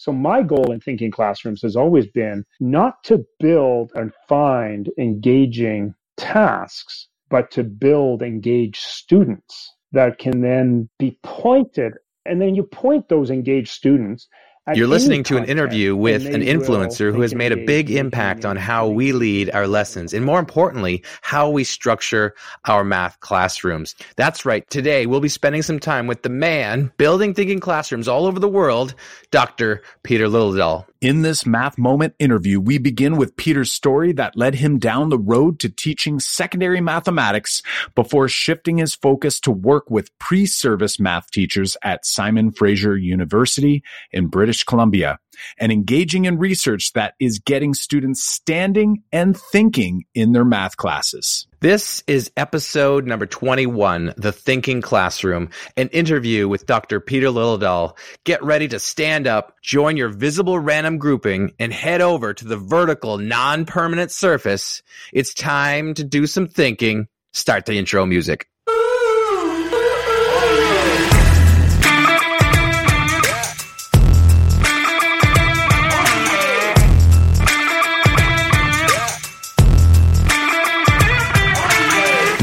So my goal in thinking classrooms has always been not to build and find engaging tasks, but to build engaged students that can then be pointed. And then you point those engaged students you're listening to an interview with an influencer who has made a big impact on how we lead our lessons and more importantly, how we structure our math classrooms. That's right. Today we'll be spending some time with the man building thinking classrooms all over the world, Dr. Peter Liljedahl. In this Math Moment interview, we begin with Peter's story that led him down the road to teaching secondary mathematics before shifting his focus to work with pre-service math teachers at Simon Fraser University in British Columbia and engaging in research that is getting students standing and thinking in their math classes. This is episode number 21, The Thinking Classroom, an interview with Dr. Peter Liljedahl. Get ready to stand up, join your visible random grouping, and head over to the vertical non-permanent surface. It's time to do some thinking. Start the intro music.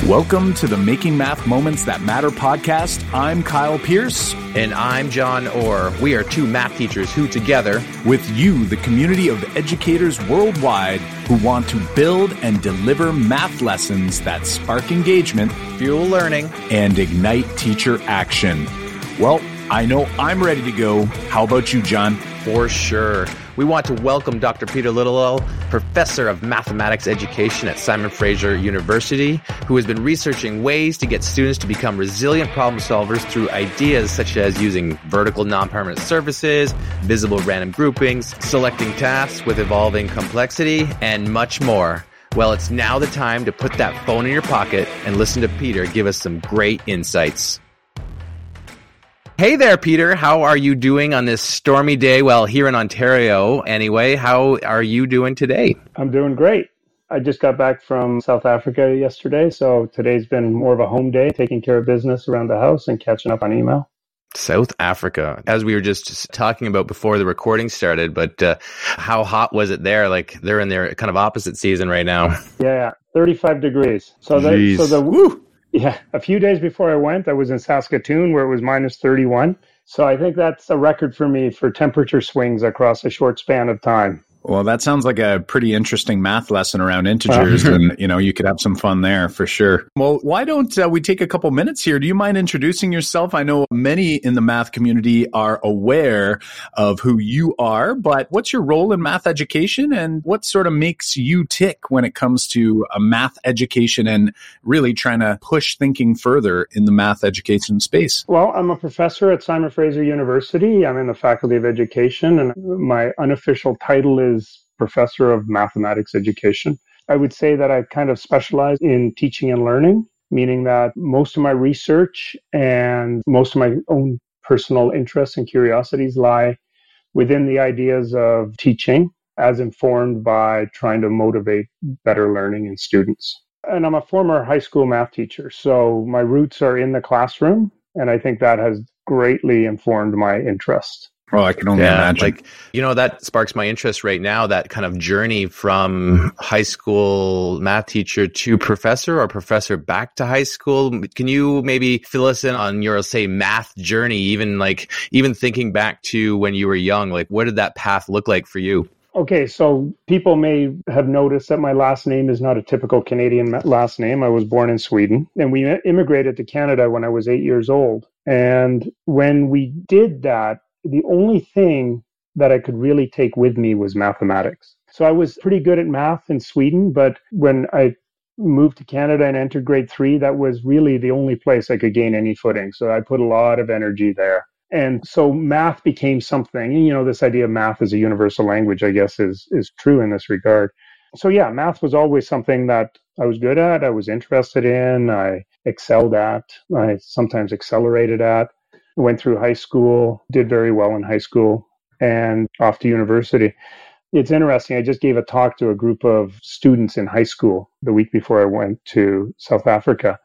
Welcome to the Making Math Moments That Matter podcast. I'm Kyle Pearce. And I'm John Orr. We are two math teachers who together, with you, the community of educators worldwide who want to build and deliver math lessons that spark engagement, fuel learning, and ignite teacher action. Well, I know I'm ready to go. How about you, John? For sure. We want to welcome Dr. Peter Liljedahl, Professor of Mathematics Education at Simon Fraser University, who has been researching ways to get students to become resilient problem solvers through ideas such as using vertical non-permanent surfaces, visible random groupings, selecting tasks with evolving complexity, and much more. Well, it's now the time to put that phone in your pocket and listen to Peter give us some great insights. Hey there, Peter. How are you doing on this stormy day? Well, here in Ontario, anyway. How are you doing today? I'm doing great. I just got back from South Africa yesterday, so today's been more of a home day, taking care of business around the house and catching up on email. South Africa, as we were just talking about before the recording started, but uh, how hot was it there? Like they're in their kind of opposite season right now. Yeah, 35 degrees. So, the, so the woo, yeah, a few days before I went, I was in Saskatoon where it was minus 31. So I think that's a record for me for temperature swings across a short span of time. Well, that sounds like a pretty interesting math lesson around integers, uh, and you know you could have some fun there for sure. Well, why don't uh, we take a couple minutes here? Do you mind introducing yourself? I know many in the math community are aware of who you are, but what's your role in math education, and what sort of makes you tick when it comes to a math education and really trying to push thinking further in the math education space? Well, I'm a professor at Simon Fraser University. I'm in the Faculty of Education, and my unofficial title is is professor of mathematics education. I would say that I kind of specialize in teaching and learning, meaning that most of my research and most of my own personal interests and curiosities lie within the ideas of teaching as informed by trying to motivate better learning in students. And I'm a former high school math teacher, so my roots are in the classroom, and I think that has greatly informed my interest. Oh, I can only yeah, imagine. Like, you know, that sparks my interest right now, that kind of journey from high school math teacher to professor or professor back to high school. Can you maybe fill us in on your, say, math journey, even like, even thinking back to when you were young? Like, what did that path look like for you? Okay, so people may have noticed that my last name is not a typical Canadian last name. I was born in Sweden and we immigrated to Canada when I was eight years old. And when we did that, the only thing that I could really take with me was mathematics. So I was pretty good at math in Sweden, but when I moved to Canada and entered grade three, that was really the only place I could gain any footing. So I put a lot of energy there. And so math became something, and you know, this idea of math as a universal language, I guess, is is true in this regard. So yeah, math was always something that I was good at, I was interested in, I excelled at, I sometimes accelerated at went through high school, did very well in high school, and off to university. It's interesting. I just gave a talk to a group of students in high school the week before I went to South Africa.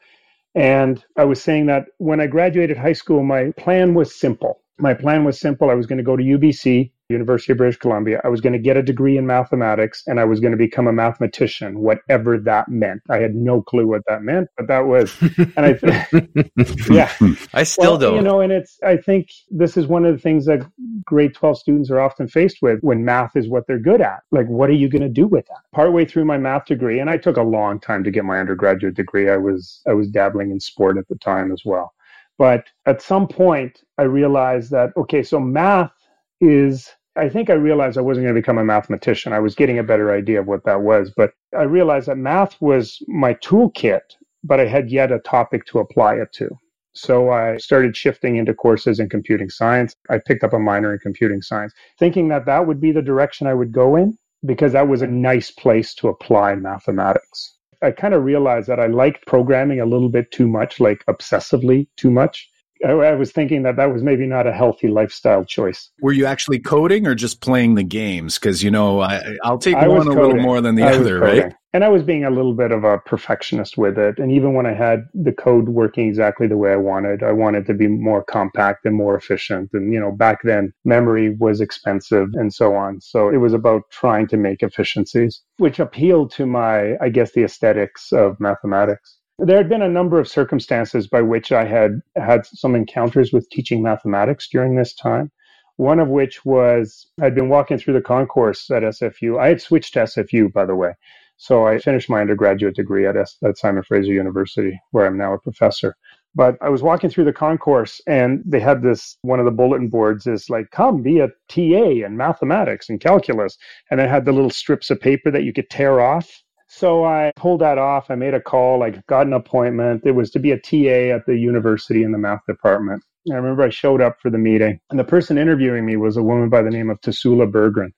And I was saying that when I graduated high school, my plan was simple. My plan was simple. I was going to go to UBC, University of British Columbia. I was going to get a degree in mathematics and I was going to become a mathematician, whatever that meant. I had no clue what that meant, but that was, and I, yeah, I still well, don't. You know, and it's, I think this is one of the things that grade 12 students are often faced with when math is what they're good at. Like, what are you going to do with that? Partway through my math degree, and I took a long time to get my undergraduate degree. I was, I was dabbling in sport at the time as well. But at some point, I realized that, okay, so math is I think I realized I wasn't going to become a mathematician. I was getting a better idea of what that was, but I realized that math was my toolkit, but I had yet a topic to apply it to. So I started shifting into courses in computing science. I picked up a minor in computing science, thinking that that would be the direction I would go in because that was a nice place to apply mathematics. I kind of realized that I liked programming a little bit too much, like obsessively too much. I, was thinking that that was maybe not a healthy lifestyle choice. Were you actually coding or just playing the games? Because you know, I, will take I one a little more than the I other, right? And I was being a little bit of a perfectionist with it. And even when I had the code working exactly the way I wanted, I wanted to be more compact and more efficient. And you know, back then memory was expensive and so on. So it was about trying to make efficiencies, which appealed to my, I guess, the aesthetics of mathematics. There had been a number of circumstances by which I had had some encounters with teaching mathematics during this time. One of which was I'd been walking through the concourse at SFU. I had switched to SFU, by the way. So I finished my undergraduate degree at, S- at Simon Fraser University, where I'm now a professor. But I was walking through the concourse and they had this one of the bulletin boards is like, come be a TA in mathematics and calculus. And it had the little strips of paper that you could tear off so I pulled that off. I made a call, I got an appointment. It was to be a TA at the university in the math department. I remember I showed up for the meeting, and the person interviewing me was a woman by the name of Tasoula Berggren,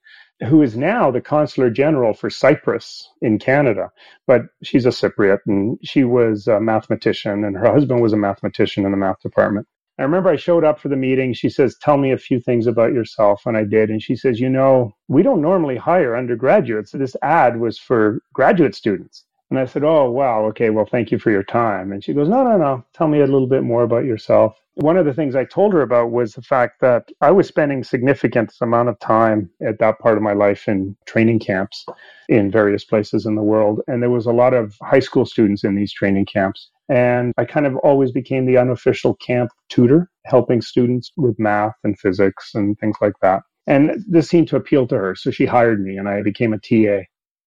who is now the consular general for Cyprus in Canada. But she's a Cypriot, and she was a mathematician, and her husband was a mathematician in the math department. I remember I showed up for the meeting. She says, Tell me a few things about yourself. And I did. And she says, You know, we don't normally hire undergraduates. This ad was for graduate students. And I said, Oh, wow. Okay. Well, thank you for your time. And she goes, No, no, no. Tell me a little bit more about yourself. One of the things I told her about was the fact that I was spending significant amount of time at that part of my life in training camps in various places in the world. And there was a lot of high school students in these training camps. And I kind of always became the unofficial camp tutor, helping students with math and physics and things like that. And this seemed to appeal to her. So she hired me and I became a TA.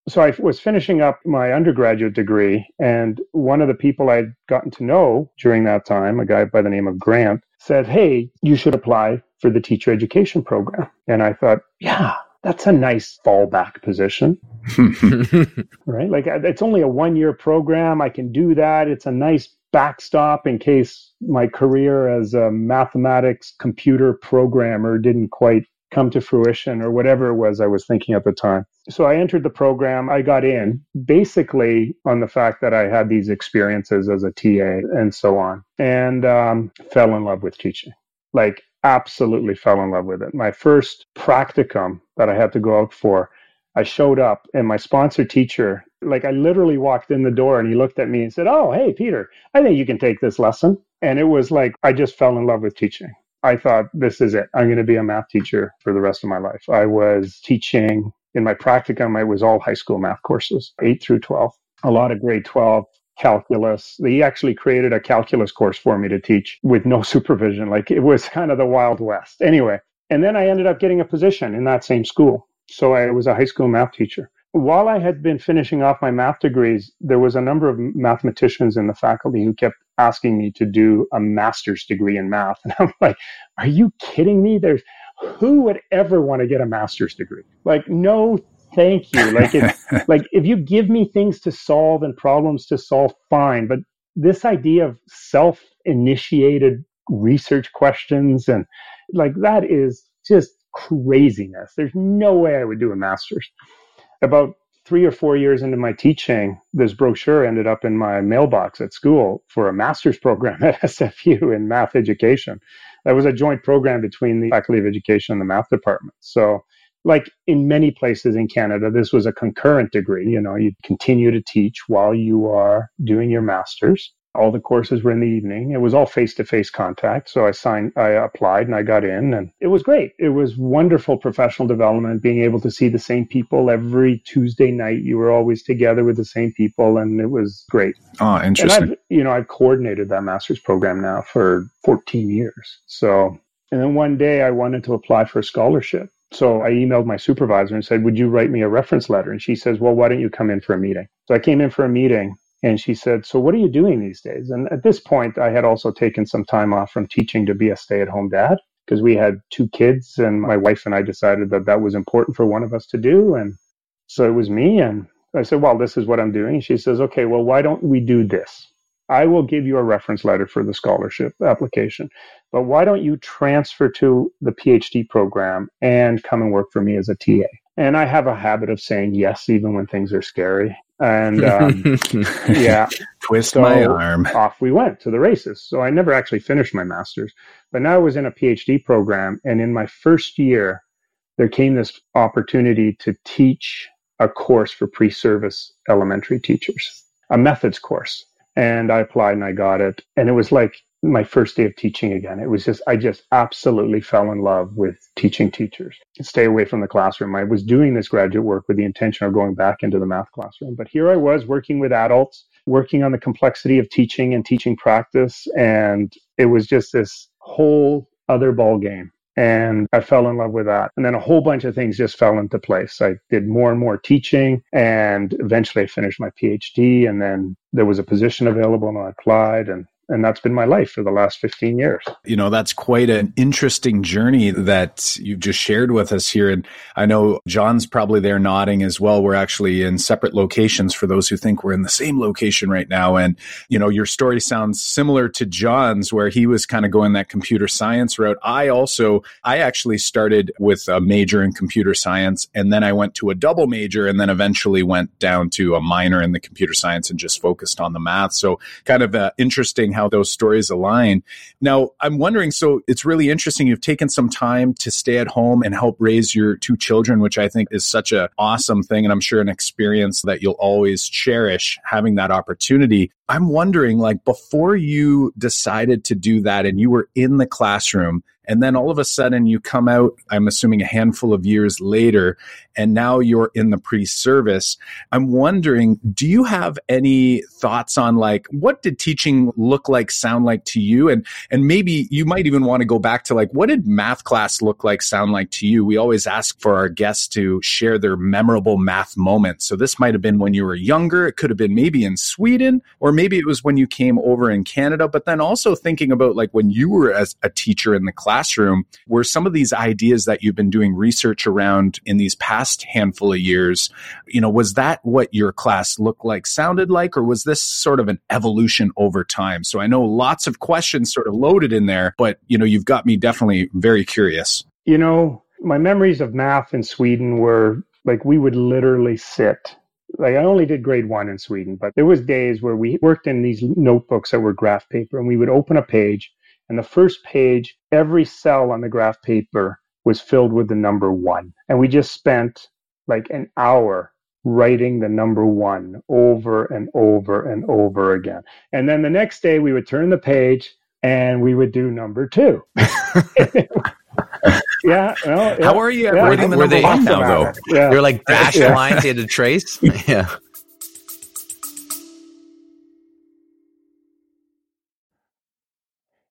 So I was finishing up my undergraduate degree, and one of the people I'd gotten to know during that time, a guy by the name of Grant, said, Hey, you should apply for the teacher education program. And I thought, Yeah, that's a nice fallback position. right? Like it's only a one year program. I can do that. It's a nice backstop in case my career as a mathematics computer programmer didn't quite come to fruition or whatever it was I was thinking at the time. So I entered the program. I got in basically on the fact that I had these experiences as a TA and so on, and um, fell in love with teaching. Like absolutely fell in love with it. My first practicum that I had to go out for, I showed up and my sponsor teacher, like I literally walked in the door and he looked at me and said, Oh, hey, Peter, I think you can take this lesson. And it was like, I just fell in love with teaching. I thought, this is it. I'm going to be a math teacher for the rest of my life. I was teaching in my practicum, it was all high school math courses, 8 through 12. A lot of grade 12, calculus. He actually created a calculus course for me to teach with no supervision. Like it was kind of the Wild West. Anyway, and then I ended up getting a position in that same school. So I was a high school math teacher. While I had been finishing off my math degrees, there was a number of mathematicians in the faculty who kept asking me to do a master's degree in math. And I'm like, are you kidding me? There's who would ever want to get a master's degree? Like, no thank you. Like if like if you give me things to solve and problems to solve, fine. But this idea of self-initiated research questions and like that is just craziness. There's no way I would do a master's. About three or four years into my teaching, this brochure ended up in my mailbox at school for a master's program at SFU in math education. That was a joint program between the Faculty of Education and the math department. So like in many places in Canada, this was a concurrent degree. You know, you continue to teach while you are doing your master's. All the courses were in the evening. It was all face to face contact. So I signed, I applied and I got in and it was great. It was wonderful professional development, being able to see the same people every Tuesday night. You were always together with the same people and it was great. Oh, interesting. And I've, you know, I've coordinated that master's program now for 14 years. So, and then one day I wanted to apply for a scholarship. So I emailed my supervisor and said, Would you write me a reference letter? And she says, Well, why don't you come in for a meeting? So I came in for a meeting and she said, So what are you doing these days? And at this point, I had also taken some time off from teaching to be a stay at home dad because we had two kids and my wife and I decided that that was important for one of us to do. And so it was me. And I said, Well, this is what I'm doing. She says, Okay, well, why don't we do this? I will give you a reference letter for the scholarship application, but why don't you transfer to the PhD program and come and work for me as a TA? And I have a habit of saying yes, even when things are scary. And um, yeah, twist so my arm. Off we went to the races. So I never actually finished my master's, but now I was in a PhD program. And in my first year, there came this opportunity to teach a course for pre service elementary teachers, a methods course and I applied and I got it. And it was like my first day of teaching again. It was just, I just absolutely fell in love with teaching teachers. Stay away from the classroom. I was doing this graduate work with the intention of going back into the math classroom. But here I was working with adults, working on the complexity of teaching and teaching practice. And it was just this whole other ball game and I fell in love with that. And then a whole bunch of things just fell into place. I did more and more teaching, and eventually I finished my PhD. And then there was a position available, and I applied, and and that's been my life for the last 15 years. You know, that's quite an interesting journey that you've just shared with us here. And I know John's probably there nodding as well. We're actually in separate locations for those who think we're in the same location right now. And, you know, your story sounds similar to John's, where he was kind of going that computer science route. I also, I actually started with a major in computer science and then I went to a double major and then eventually went down to a minor in the computer science and just focused on the math. So kind of uh, interesting how those stories align. Now, I'm wondering so it's really interesting. You've taken some time to stay at home and help raise your two children, which I think is such an awesome thing. And I'm sure an experience that you'll always cherish having that opportunity. I'm wondering, like, before you decided to do that and you were in the classroom, and then all of a sudden you come out, I'm assuming a handful of years later, and now you're in the pre service. I'm wondering, do you have any thoughts on like what did teaching look like, sound like to you? And and maybe you might even want to go back to like what did math class look like, sound like to you? We always ask for our guests to share their memorable math moments. So this might have been when you were younger, it could have been maybe in Sweden, or maybe it was when you came over in Canada, but then also thinking about like when you were as a teacher in the classroom, were some of these ideas that you've been doing research around in these past handful of years, you know, was that what your class looked like, sounded like, or was this sort of an evolution over time? So I know lots of questions sort of loaded in there, but you know, you've got me definitely very curious. You know, my memories of math in Sweden were like we would literally sit like I only did grade one in Sweden, but there was days where we worked in these notebooks that were graph paper and we would open a page and the first page, every cell on the graph paper was filled with the number one. And we just spent like an hour writing the number one over and over and over again. And then the next day we would turn the page and we would do number two. yeah, well, How are you yeah, writing the were number they, one now, though? Yeah. They're like dashed Yeah. lines you had to trace. Yeah.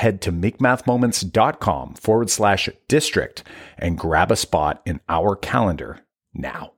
head to makemathmoments.com forward slash district and grab a spot in our calendar now.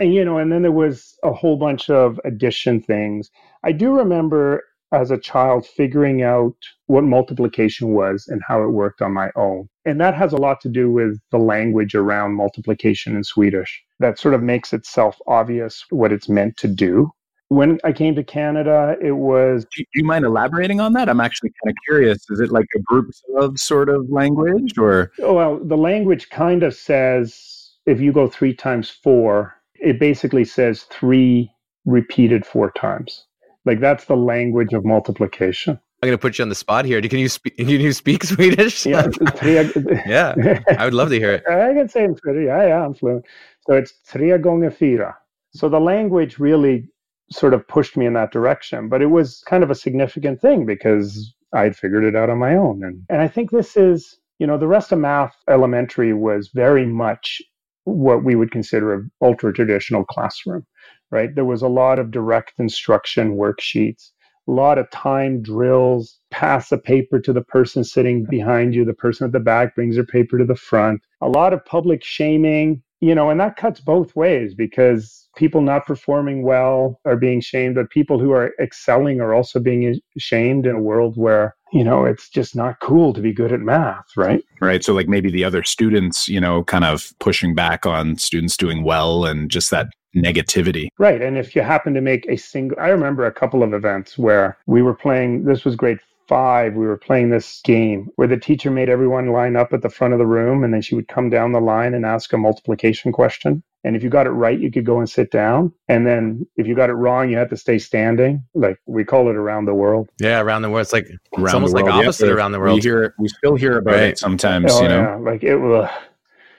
And, you know, and then there was a whole bunch of addition things. I do remember as a child figuring out what multiplication was and how it worked on my own. And that has a lot to do with the language around multiplication in Swedish that sort of makes itself obvious what it's meant to do. When I came to Canada, it was. Do you mind elaborating on that? I'm actually kind of curious. Is it like a group of sort of language or? Oh, well, the language kind of says if you go three times four, it basically says three repeated four times. Like that's the language of multiplication. I'm going to put you on the spot here. Can you speak? Can you speak Swedish? Yeah, yeah. I would love to hear it. I can say in Swedish. Yeah, yeah, I'm fluent. So it's tre gånger fyra. So the language really sort of pushed me in that direction, but it was kind of a significant thing because I'd figured it out on my own. And and I think this is, you know, the rest of math elementary was very much what we would consider an ultra traditional classroom right? There was a lot of direct instruction worksheets, a lot of time drills, pass a paper to the person sitting behind you, the person at the back brings their paper to the front, a lot of public shaming, you know, and that cuts both ways because people not performing well are being shamed, but people who are excelling are also being shamed in a world where, you know, it's just not cool to be good at math, right? Right. So, like maybe the other students, you know, kind of pushing back on students doing well and just that negativity. Right. And if you happen to make a single, I remember a couple of events where we were playing, this was grade five, we were playing this game where the teacher made everyone line up at the front of the room and then she would come down the line and ask a multiplication question. And if you got it right, you could go and sit down. And then if you got it wrong, you had to stay standing. Like we call it around the world. Yeah, around the world. It's like around it's almost like opposite yeah, around the world. We hear we still hear about right. it sometimes. Oh, you know, yeah. like it was.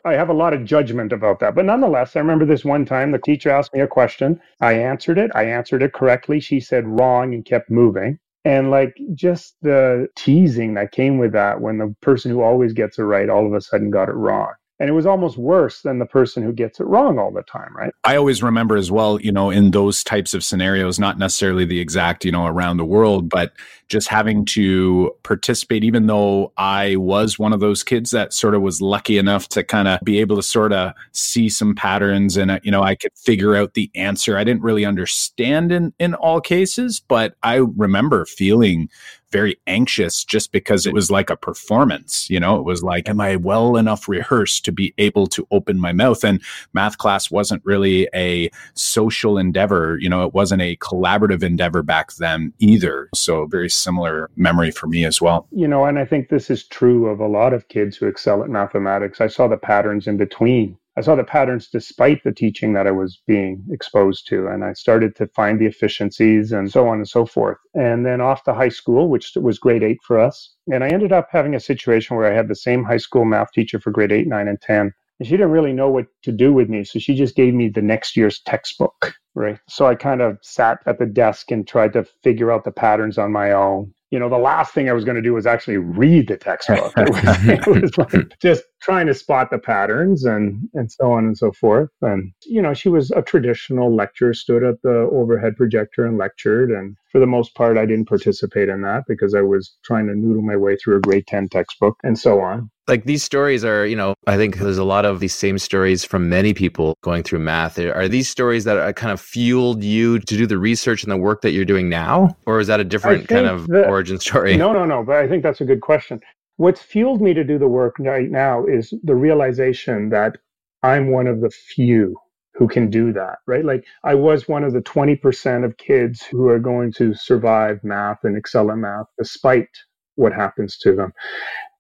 I have a lot of judgment about that. But nonetheless, I remember this one time the teacher asked me a question. I answered it. I answered it correctly. She said wrong and kept moving. And like just the teasing that came with that when the person who always gets it right all of a sudden got it wrong and it was almost worse than the person who gets it wrong all the time right? I always remember as well you know in those types of scenarios not necessarily the exact you know around the world but just having to participate even though i was one of those kids that sort of was lucky enough to kind of be able to sort of see some patterns and uh, you know i could figure out the answer. I didn't really understand in in all cases but i remember feeling very anxious just because it was like a performance. You know, it was like, am I well enough rehearsed to be able to open my mouth? And math class wasn't really a social endeavor. You know, it wasn't a collaborative endeavor back then either. So, very similar memory for me as well. You know, and I think this is true of a lot of kids who excel at mathematics. I saw the patterns in between I saw the patterns despite the teaching that I was being exposed to. And I started to find the efficiencies and so on and so forth. And then off to high school, which was grade eight for us. And I ended up having a situation where I had the same high school math teacher for grade eight, nine, and 10. And she didn't really know what to do with me. So she just gave me the next year's textbook. Right. So I kind of sat at the desk and tried to figure out the patterns on my own you know, the last thing I was going to do was actually read the textbook. It was, it was like just trying to spot the patterns and and so on and so forth. And you know, she was a traditional lecturer, stood at the overhead projector and lectured. And for the most part, I didn't participate in that because I was trying to noodle my way through a grade ten textbook and so on like these stories are you know i think there's a lot of these same stories from many people going through math are these stories that are kind of fueled you to do the research and the work that you're doing now? Or is that a different kind of origin story? No no no but i think that's a good question. What's fueled me to do the work right now is the realization that i'm one of the few who can do that right? Like i was one of the 20% of kids who are going to survive math and excel at math despite what happens to them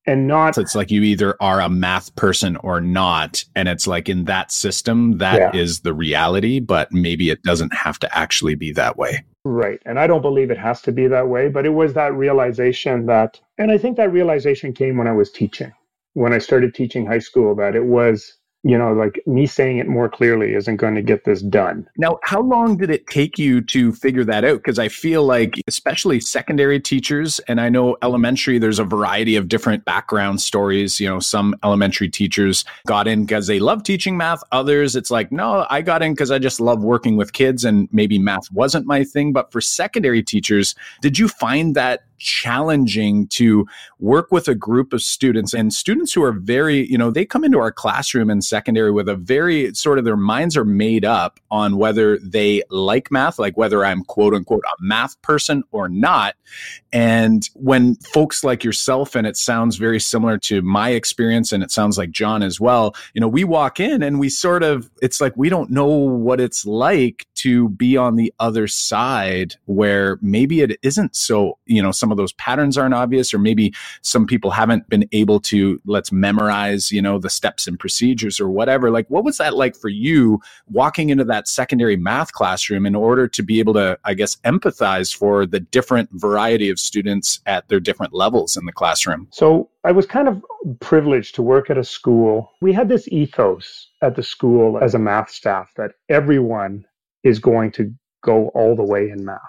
and not so it's like you either are a math person or not and it's like in that system that yeah. is the reality but maybe it doesn't have to actually be that way right and i don't believe it has to be that way but it was that realization that and i think that realization came when i was teaching when i started teaching high school that it was you know, like me saying it more clearly isn't going to get this done. Now, how long did it take you to figure that out? Because I feel like, especially secondary teachers, and I know elementary, there's a variety of different background stories. You know, some elementary teachers got in because they love teaching math. Others, it's like, no, I got in because I just love working with kids and maybe math wasn't my thing. But for secondary teachers, did you find that challenging to work with a group of students and students who are very, you know, they come into our classroom in secondary with a very sort of their minds are made up on whether they like math, like whether I'm quote unquote a math person or not. And when folks like yourself, and it sounds very similar to my experience, and it sounds like John as well, you know, we walk in and we sort of, it's like we don't know what it's like to be on the other side where maybe it isn't so, you know, some of those patterns aren't obvious, or maybe some people haven't been able to, let's memorize, you know, the steps and procedures or whatever. Like, what was that like for you walking into that secondary math classroom in order to be able to, I guess, empathize for the different variety of students at their different levels in the classroom? So I was kind of privileged to work at a school. We had this ethos at the school as a math staff that everyone is going to go all the way in math.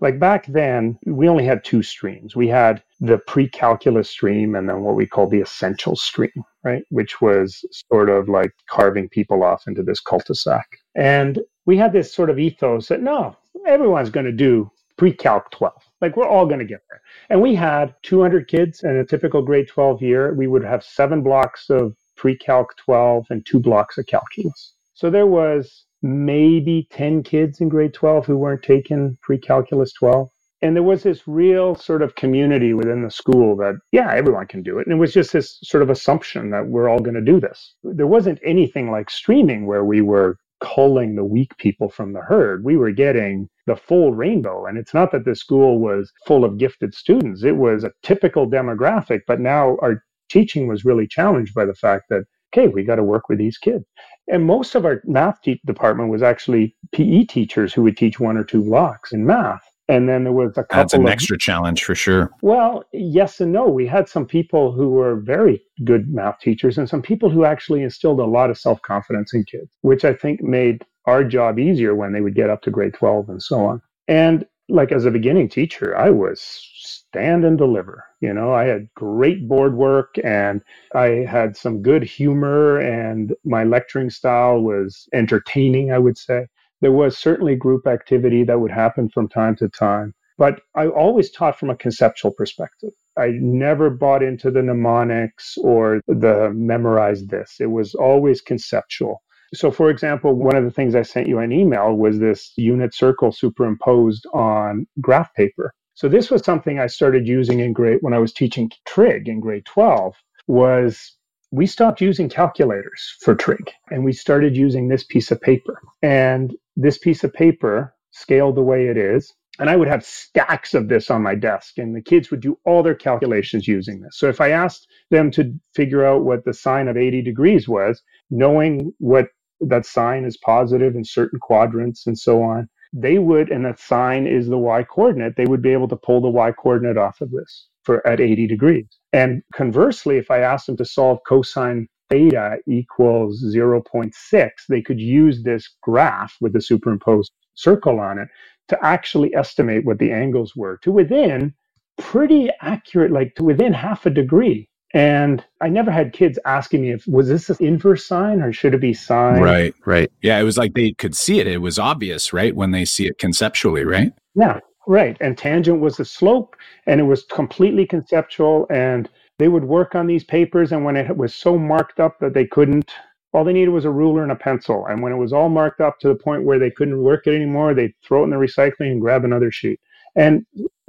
Like back then, we only had two streams. We had the pre calculus stream and then what we call the essential stream, right? Which was sort of like carving people off into this cul de sac. And we had this sort of ethos that no, everyone's going to do pre calc 12. Like we're all going to get there. And we had 200 kids in a typical grade 12 year. We would have seven blocks of pre calc 12 and two blocks of calculus. So there was maybe 10 kids in grade 12 who weren't taking pre-calculus 12 and there was this real sort of community within the school that yeah everyone can do it. And it was just this sort of assumption that we're all going to do this. There wasn't anything like streaming where we were culling the weak people from the herd. We were getting the full rainbow. And it's not that the school was full of gifted students. It was a typical demographic but now our teaching was really challenged by the fact that okay we got to work with these kids and most of our math te- department was actually PE teachers who would teach one or two blocks in math. And then there was a couple. That's an of, extra challenge for sure. Well, yes and no. We had some people who were very good math teachers and some people who actually instilled a lot of self confidence in kids, which I think made our job easier when they would get up to grade 12 and so on. And like as a beginning teacher, I was stand and deliver. You know, I had great board work and I had some good humor, and my lecturing style was entertaining, I would say. There was certainly group activity that would happen from time to time, but I always taught from a conceptual perspective. I never bought into the mnemonics or the memorize this. It was always conceptual. So, for example, one of the things I sent you an email was this unit circle superimposed on graph paper. So this was something I started using in grade when I was teaching trig in grade 12 was we stopped using calculators for trig and we started using this piece of paper. And this piece of paper scaled the way it is and I would have stacks of this on my desk, and the kids would do all their calculations using this. So if I asked them to figure out what the sine of 80 degrees was, knowing what that sine is positive in certain quadrants and so on, they would, and that sine is the y coordinate, they would be able to pull the y coordinate off of this for at 80 degrees. And conversely, if I asked them to solve cosine theta equals 0.6, they could use this graph with the superimposed circle on it to actually estimate what the angles were to within pretty accurate, like to within half a degree. And I never had kids asking me if was this an inverse sine or should it be sine? Right, right. Yeah, it was like they could see it. It was obvious, right, when they see it conceptually, right? Yeah, right. And tangent was the slope, and it was completely conceptual. And they would work on these papers, and when it was so marked up that they couldn't, all they needed was a ruler and a pencil. And when it was all marked up to the point where they couldn't work it anymore, they'd throw it in the recycling and grab another sheet. And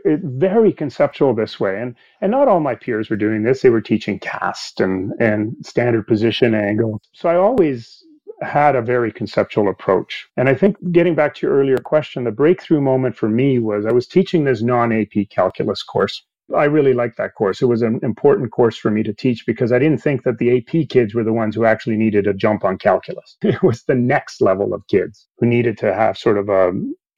it, very conceptual this way. And and not all my peers were doing this. They were teaching cast and and standard position angle. So I always had a very conceptual approach. And I think getting back to your earlier question, the breakthrough moment for me was I was teaching this non-AP calculus course. I really liked that course. It was an important course for me to teach because I didn't think that the AP kids were the ones who actually needed a jump on calculus. It was the next level of kids who needed to have sort of a,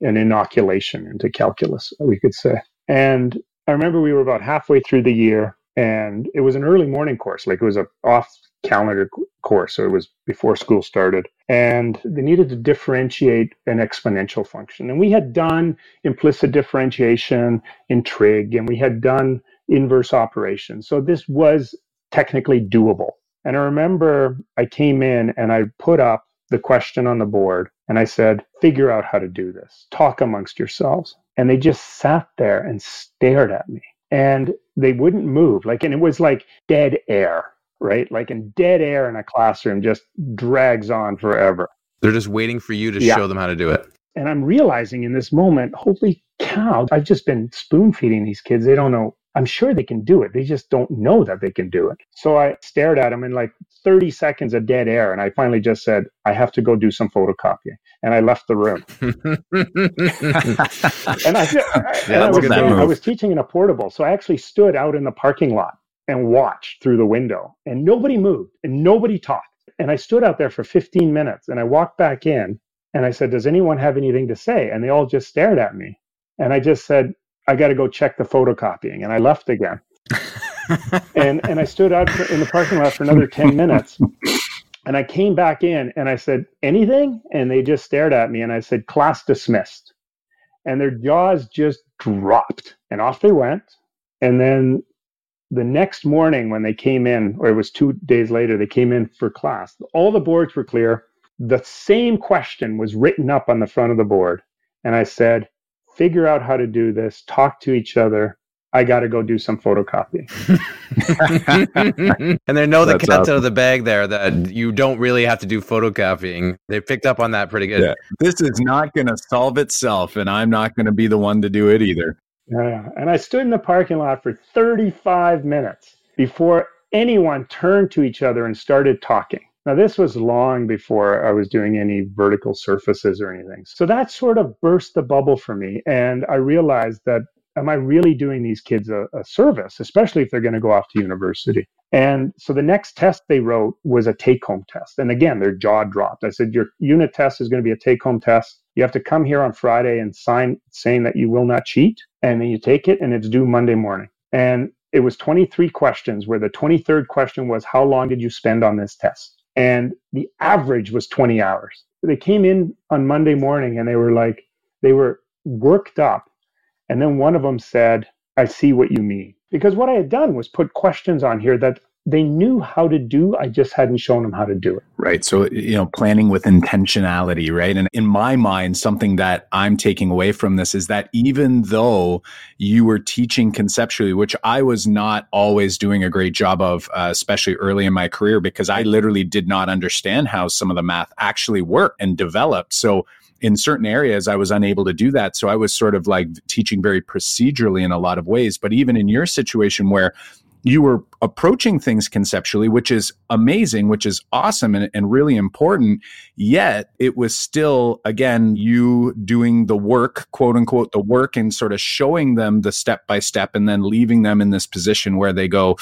an inoculation into calculus, we could say. And I remember we were about halfway through the year and it was an early morning course. Like it was a off calendar course. So it was before school started. And they needed to differentiate an exponential function. And we had done implicit differentiation in trig, and we had done inverse operations. So this was technically doable. And I remember I came in and I put up the question on the board and I said, figure out how to do this. Talk amongst yourselves. And they just sat there and stared at me and they wouldn't move. Like, and it was like dead air, right? Like, in dead air in a classroom just drags on forever. They're just waiting for you to yeah. show them how to do it. And I'm realizing in this moment, holy cow, I've just been spoon feeding these kids. They don't know I'm sure they can do it. They just don't know that they can do it. So I stared at them in like 30 seconds of dead air. And I finally just said, I have to go do some photocopying. And I left the room. and I, and I, was, I was teaching in a portable. So I actually stood out in the parking lot and watched through the window. And nobody moved and nobody talked. And I stood out there for 15 minutes and I walked back in and I said, Does anyone have anything to say? And they all just stared at me. And I just said, I got to go check the photocopying. And I left again. and and I stood out in the parking lot for another 10 minutes. And I came back in and I said, anything? And they just stared at me and I said, class dismissed. And their jaws just dropped and off they went. And then the next morning when they came in, or it was two days later, they came in for class. All the boards were clear. The same question was written up on the front of the board. And I said, figure out how to do this, talk to each other. I got to go do some photocopying. and they know the cat's awesome. out of the bag there that you don't really have to do photocopying. They picked up on that pretty good. Yeah. This is not going to solve itself, and I'm not going to be the one to do it either. Yeah. And I stood in the parking lot for 35 minutes before anyone turned to each other and started talking. Now, this was long before I was doing any vertical surfaces or anything. So that sort of burst the bubble for me. And I realized that am I really doing these kids a, a service, especially if they're going to go off to university? And so the next test they wrote was a take home test. And again, their jaw dropped. I said, Your unit test is going to be a take home test. You have to come here on Friday and sign saying that you will not cheat. And then you take it and it's due Monday morning. And it was 23 questions, where the 23rd question was, How long did you spend on this test? And the average was 20 hours. They came in on Monday morning and they were like, they were worked up. And then one of them said, I see what you mean. Because what I had done was put questions on here that they knew how to do. I just hadn't shown them how to do it. Right. So, you know, planning with intentionality, right? And in my mind, something that I'm taking away from this is that even though you were teaching conceptually, which I was not always doing a great job of, uh, especially early in my career, because I literally did not understand how some of the math actually worked and developed. So, in certain areas, I was unable to do that. So I was sort of like teaching very procedurally in a lot of ways. But even in your situation where you were approaching things conceptually, which is amazing, which is awesome and, and, really important. Yet it was still, again, you doing the work, quote unquote, the work and sort of showing them the step by step and then leaving them in this position where they go,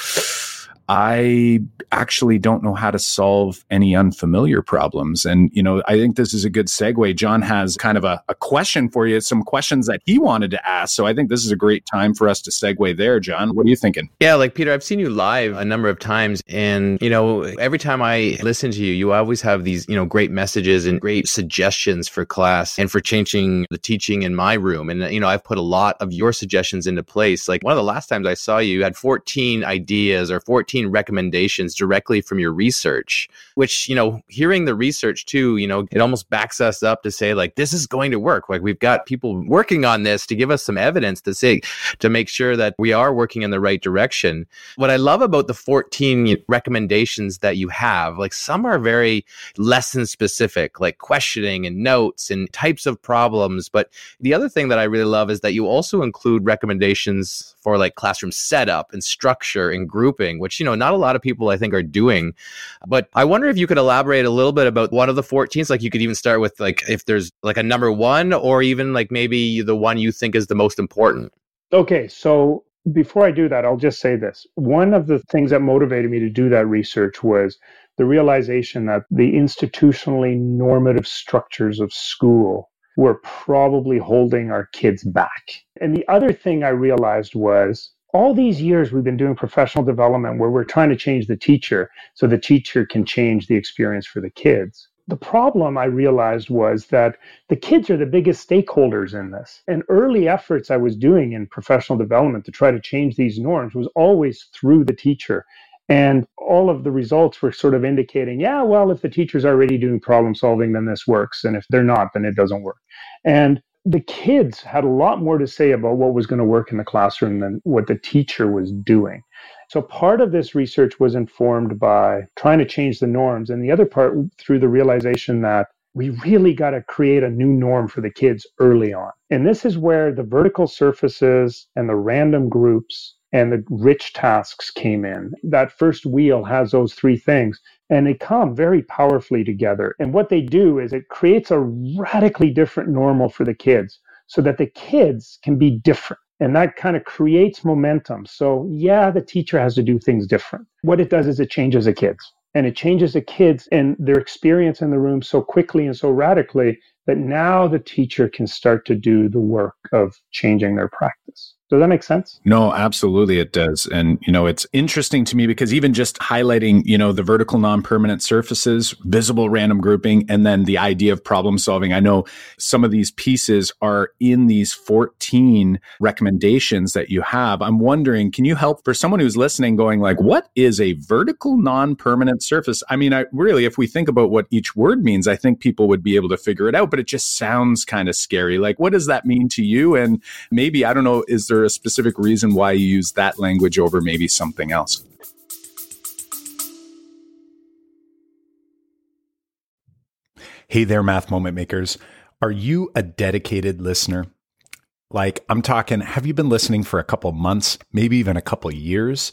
I actually don't know how to solve any unfamiliar problems. And, you know, I think this is a good segue. John has kind of a, a, question for you, some questions that he wanted to ask. So I think this is a great time for us to segue there, John. What are you thinking? Yeah, like Peter, I've seen you live a number of times. And, you know, every time I listen to you, you always have these, you know, great messages and great suggestions for class and for changing the teaching in my room. And, you know, I've put a lot of your suggestions into place. Like one of the last times I saw you, you had 14 ideas or 14 recommendations directly from your research, which, you know, hearing the research too, you know, it almost backs us up to say, like, this is going to work. Like, we've got people working on this to give us some evidence to say, to make sure that we are working in the right direction. What I love about the 14 recommendations that you have, like, some are very lesson specific, like questioning and notes and types of problems. But the other thing that I really love is that you also include recommendations for like classroom setup and structure and grouping, which, you know, not a lot of people I think are doing. But I wonder if you could elaborate a little bit about one of the 14s. Like you could even start with like if there's like a number one or even like maybe the one you think is the most important. Okay. So before I do that, I'll just say this. One of the things that motivated me to do that research was the realization that the institutionally normative structures of school were probably holding our kids back. And the other thing I realized was all these years we've been doing professional development where we're trying to change the teacher so the teacher can change the experience for the kids. The problem I realized was that the kids are the biggest stakeholders in this. And early efforts I was doing in professional development to try to change these norms was always through the teacher. And all of the results were sort of indicating, yeah, well, if the teacher's already doing problem solving, then this works. And if they're not, then it doesn't work. And the kids had a lot more to say about what was going to work in the classroom than what the teacher was doing. So part of this research was informed by trying to change the norms, and the other part through the realization that we really got to create a new norm for the kids early on. And this is where the vertical surfaces and the random groups and the rich tasks came in. That first wheel has those three things and they come very powerfully together. And what they do is it creates a radically different normal for the kids so that the kids can be different. And that kind of creates momentum. So, yeah, the teacher has to do things different. What it does is it changes the kids and it changes the kids and their experience in the room so quickly and so radically that now the teacher can start to do the work of changing their practice. Does that make sense? No, absolutely it does. And, you know, it's interesting to me because even just highlighting, you know, the vertical non permanent surfaces, visible random grouping, and then the idea of problem solving. I know some of these pieces are in these 14 recommendations that you have. I'm wondering, can you help for someone who's listening going, like, what is a vertical non permanent surface? I mean, I really, if we think about what each word means, I think people would be able to figure it out, but it just sounds kind of scary. Like, what does that mean to you? And maybe, I don't know, is there there a specific reason why you use that language over maybe something else? Hey there, math moment makers. Are you a dedicated listener? Like, I'm talking, have you been listening for a couple months, maybe even a couple years?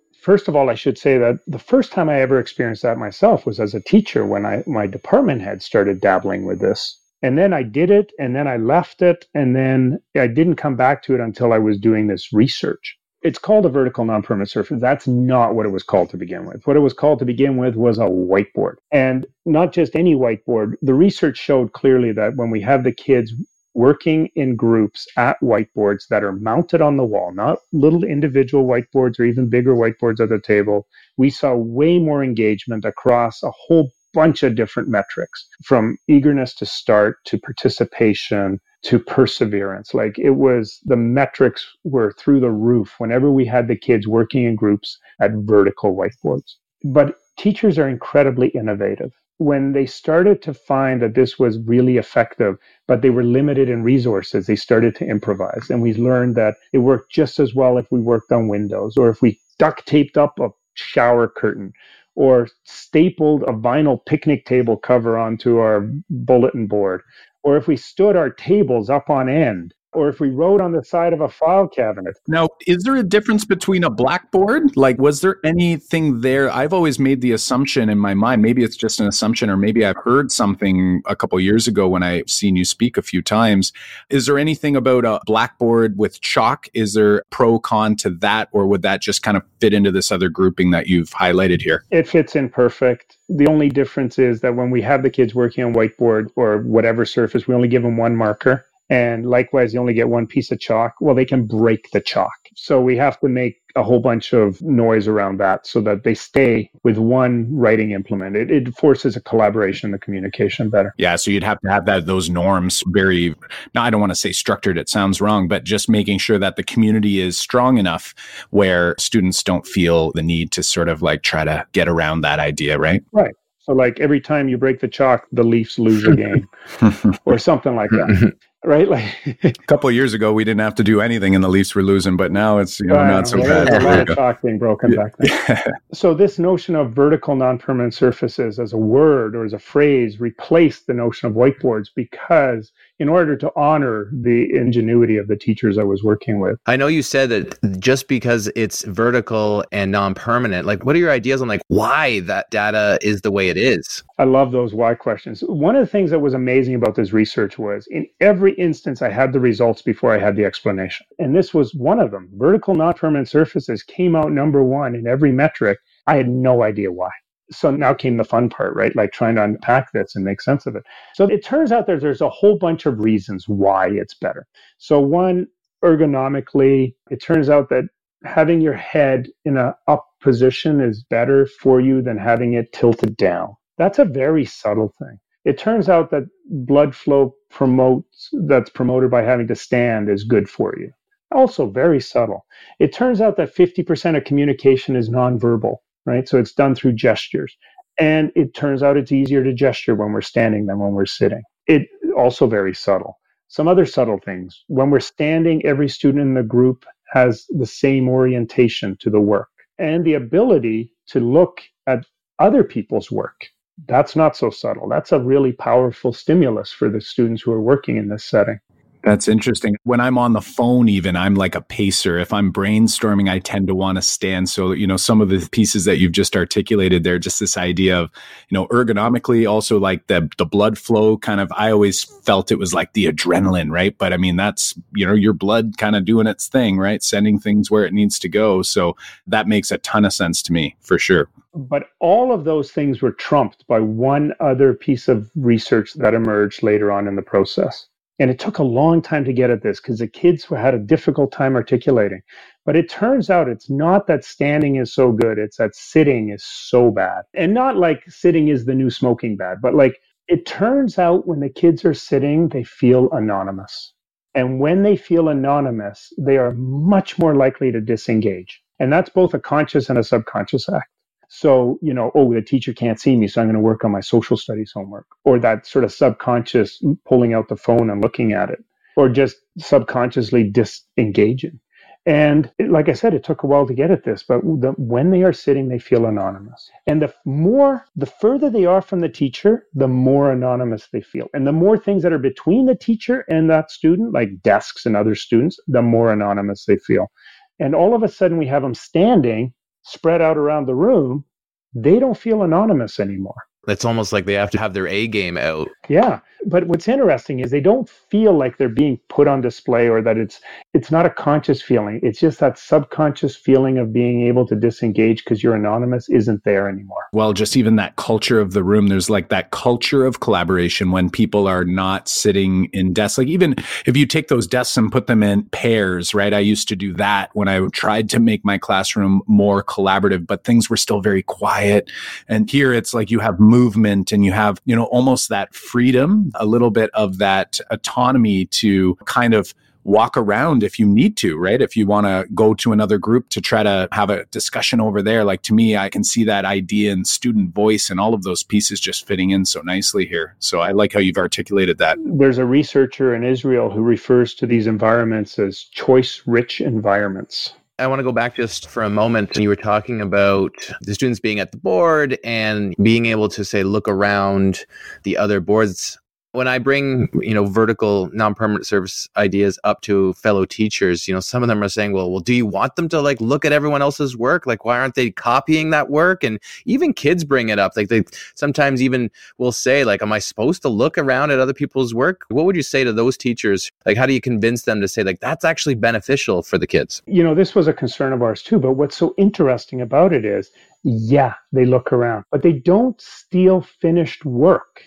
first of all, I should say that the first time I ever experienced that myself was as a teacher when I my department had started dabbling with this. And then I did it and then I left it and then I didn't come back to it until I was doing this research. It's called a vertical non-permanent surface. That's not what it was called to begin with. What it was called to begin with was a whiteboard. And not just any whiteboard. The research showed clearly that when we have the kids working in groups at whiteboards that are mounted on the wall, not little individual whiteboards or even bigger whiteboards at the table, we saw way more engagement across a whole bunch of different metrics from eagerness to start to participation to perseverance. Like it was the metrics were through the roof whenever we had the kids working in groups at vertical whiteboards. But teachers are incredibly innovative when they started to find that this was really effective, but they were limited in resources, they started to improvise. And we learned that it worked just as well if we worked on windows or if we duct taped up a shower curtain or stapled a vinyl picnic table cover onto our bulletin board or if we stood our tables up on end or if we wrote on the side of a file cabinet. Now, is there a difference between a blackboard? Like, was there anything there? I've always made the assumption in my mind, maybe it's just an assumption, or maybe I've heard something a couple years ago when I've seen you speak a few times. Is there anything about a blackboard with chalk? Is there pro con to that, or would that just kind of fit into this other grouping that you've highlighted here? It fits in perfect. The only difference is that when we have the kids working on whiteboard or whatever surface, we only give them one marker and likewise, you only get one piece of chalk. Well, they can break the chalk. So we have to make a whole bunch of noise around that so that they stay with one writing implement. It, it forces a collaboration and the communication better. Yeah. So you'd have to have that, those norms very, now I don't want to say structured. It sounds wrong, but just making sure that the community is strong enough where students don't feel the need to sort of like try to get around that idea, right? Right. So like every time you break the chalk, the Leafs lose a game or something like that. right? Like a couple of years ago, we didn't have to do anything, and the Leafs were losing. But now it's you know not so bad. There's a lot of chalk being broken back then. so this notion of vertical non-permanent surfaces as a word or as a phrase replaced the notion of whiteboards because in order to honor the ingenuity of the teachers I was working with. I know you said that just because it's vertical and non-permanent, like what are your ideas on like why that data is the way it is? I love those why questions. One of the things that was amazing about this research was in every instance I had the results before I had the explanation. And this was one of them. Vertical non-permanent surfaces came out number 1 in every metric. I had no idea why so now came the fun part, right? Like trying to unpack this and make sense of it. So it turns out that there's a whole bunch of reasons why it's better. So one, ergonomically, it turns out that having your head in a up position is better for you than having it tilted down. That's a very subtle thing. It turns out that blood flow promotes that's promoted by having to stand is good for you. Also very subtle. It turns out that 50% of communication is nonverbal right? So it's done through gestures. And it turns out it's easier to gesture when we're standing than when we're sitting. It also very subtle. Some other subtle things. When we're standing, every student in the group has the same orientation to the work and the ability to look at other people's work. That's not so subtle. That's a really powerful stimulus for the students who are working in this setting. That's interesting. When I'm on the phone, even I'm like a pacer. If I'm brainstorming, I tend to want to stand. So, you know, some of the pieces that you've just articulated there, just this idea of, you know, ergonomically, also like the the blood flow kind of I always felt it was like the adrenaline, right? But I mean, that's, you know, your blood kind of doing its thing, right? Sending things where it needs to go. So that makes a ton of sense to me for sure. But all of those things were trumped by one other piece of research that emerged later on in the process. And it took a long time to get at this because the kids had a difficult time articulating. But it turns out it's not that standing is so good, it's that sitting is so bad. And not like sitting is the new smoking bad, but like it turns out when the kids are sitting, they feel anonymous. And when they feel anonymous, they are much more likely to disengage. And that's both a conscious and a subconscious act. So, you know, oh, the teacher can't see me, so I'm going to work on my social studies homework, or that sort of subconscious pulling out the phone and looking at it, or just subconsciously disengaging. And it, like I said, it took a while to get at this, but the, when they are sitting, they feel anonymous. And the more, the further they are from the teacher, the more anonymous they feel. And the more things that are between the teacher and that student, like desks and other students, the more anonymous they feel. And all of a sudden, we have them standing spread out around the room, they don't feel anonymous anymore. It's almost like they have to have their A game out. Yeah. But what's interesting is they don't feel like they're being put on display or that it's it's not a conscious feeling. It's just that subconscious feeling of being able to disengage because you're anonymous isn't there anymore. Well, just even that culture of the room, there's like that culture of collaboration when people are not sitting in desks. Like even if you take those desks and put them in pairs, right? I used to do that when I tried to make my classroom more collaborative, but things were still very quiet. And here it's like you have movement and you have, you know, almost that freedom a little bit of that autonomy to kind of walk around if you need to, right? If you want to go to another group to try to have a discussion over there, like to me, I can see that idea and student voice and all of those pieces just fitting in so nicely here. So I like how you've articulated that. There's a researcher in Israel who refers to these environments as choice rich environments. I want to go back just for a moment. You were talking about the students being at the board and being able to say, look around the other boards when I bring, you know, vertical non-permanent surface ideas up to fellow teachers, you know, some of them are saying, well, well, do you want them to like look at everyone else's work? Like, why aren't they copying that work? And even kids bring it up. Like they sometimes even will say, like, am I supposed to look around at other people's work? What would you say to those teachers? Like, how do you convince them to say, like, that's actually beneficial for the kids? You know, this was a concern of ours too. But what's so interesting about it is, yeah, they look around, but they don't steal finished work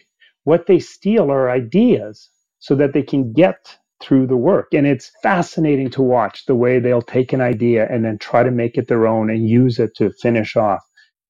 what they steal are ideas so that they can get through the work. And it's fascinating to watch the way they'll take an idea and then try to make it their own and use it to finish off.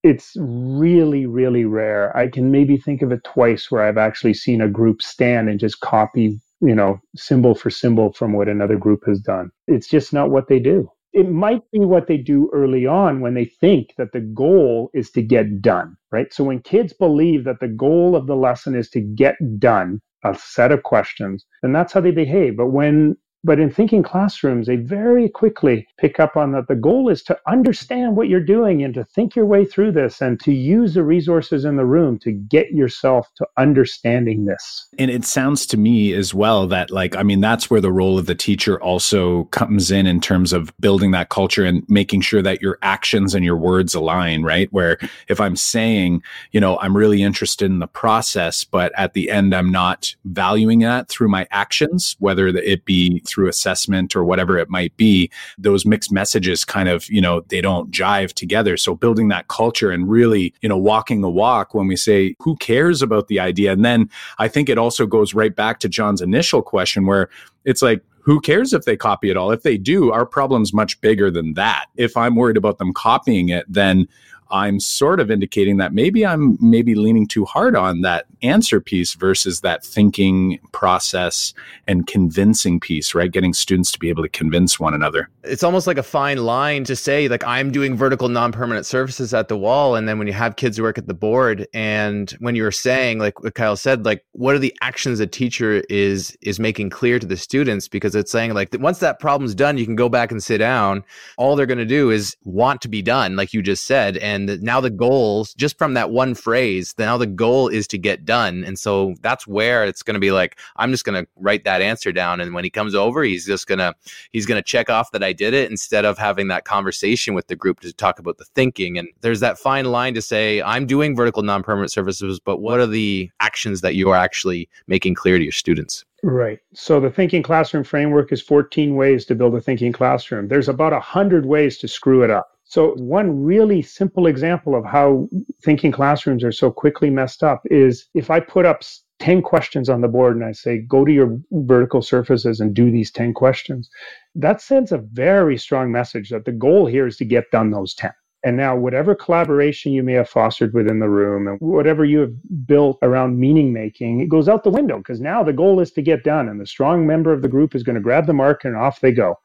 It's really, really rare. I can maybe think of it twice where I've actually seen a group stand and just copy, you know, symbol for symbol from what another group has done. It's just not what they do it might be what they do early on when they think that the goal is to get done, right? So when kids believe that the goal of the lesson is to get done, a set of questions, and that's how they behave. But when but in thinking classrooms, they very quickly pick up on that the goal is to understand what you're doing and to think your way through this and to use the resources in the room to get yourself to understanding this. And it sounds to me as well that, like, I mean, that's where the role of the teacher also comes in in terms of building that culture and making sure that your actions and your words align, right? Where if I'm saying, you know, I'm really interested in the process, but at the end, I'm not valuing that through my actions, whether it be through assessment or whatever it might be, those mixed messages kind of, you know, they don't jive together. So building that culture and really, you know, walking the walk when we say, who cares about the idea? And then I think it also goes right back to Jon's initial question where it's like, who cares if they copy it all? If they do, our problem's much bigger than that. If I'm worried about them copying it, then I'm sort of indicating that maybe I'm maybe leaning too hard on that answer piece versus that thinking process and convincing piece, right? Getting students to be able to convince one another. It's almost like a fine line to say, like, I'm doing vertical non permanent surfaces at the wall. And then when you have kids work at the board, and when you were saying, like what Kyle said, like, what are the actions a teacher is is making clear to the students? Because it's saying, like, once that problem's done, you can go back and sit down. All they're going to do is want to be done, like you just said. And and now the goals just from that one phrase now the goal is to get done and so that's where it's going to be like i'm just going to write that answer down and when he comes over he's just going to he's going to check off that i did it instead of having that conversation with the group to talk about the thinking and there's that fine line to say i'm doing vertical non-permanent surfaces but what are the actions that you are actually making clear to your students Right. So the thinking classroom framework is 14 ways to build a thinking classroom. There's about 100 ways to screw it up. So, one really simple example of how thinking classrooms are so quickly messed up is if I put up 10 questions on the board and I say, go to your vertical surfaces and do these 10 questions, that sends a very strong message that the goal here is to get done those 10. And now, whatever collaboration you may have fostered within the room and whatever you have built around meaning making, it goes out the window because now the goal is to get done. And the strong member of the group is going to grab the marker and off they go.